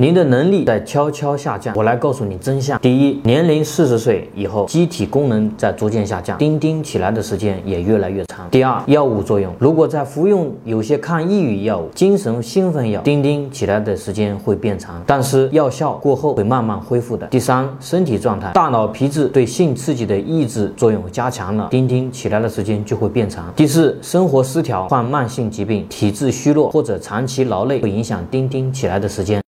您的能力在悄悄下降。我来告诉你真相。第一年龄四十岁以后机体功能在逐渐下降。钉钉起来的时间也越来越长。第二药物作用。如果在服用有些抗抑郁药物精神兴奋药钉钉起来的时间会变长。但是药效过后会慢慢恢复的。第三身体状态。大脑皮质对性刺激的抑制作用加强了。钉钉起来的时间就会变长。第四生活失调患慢性疾病体质虚弱或者长期劳累会影响钉钉起来的时间。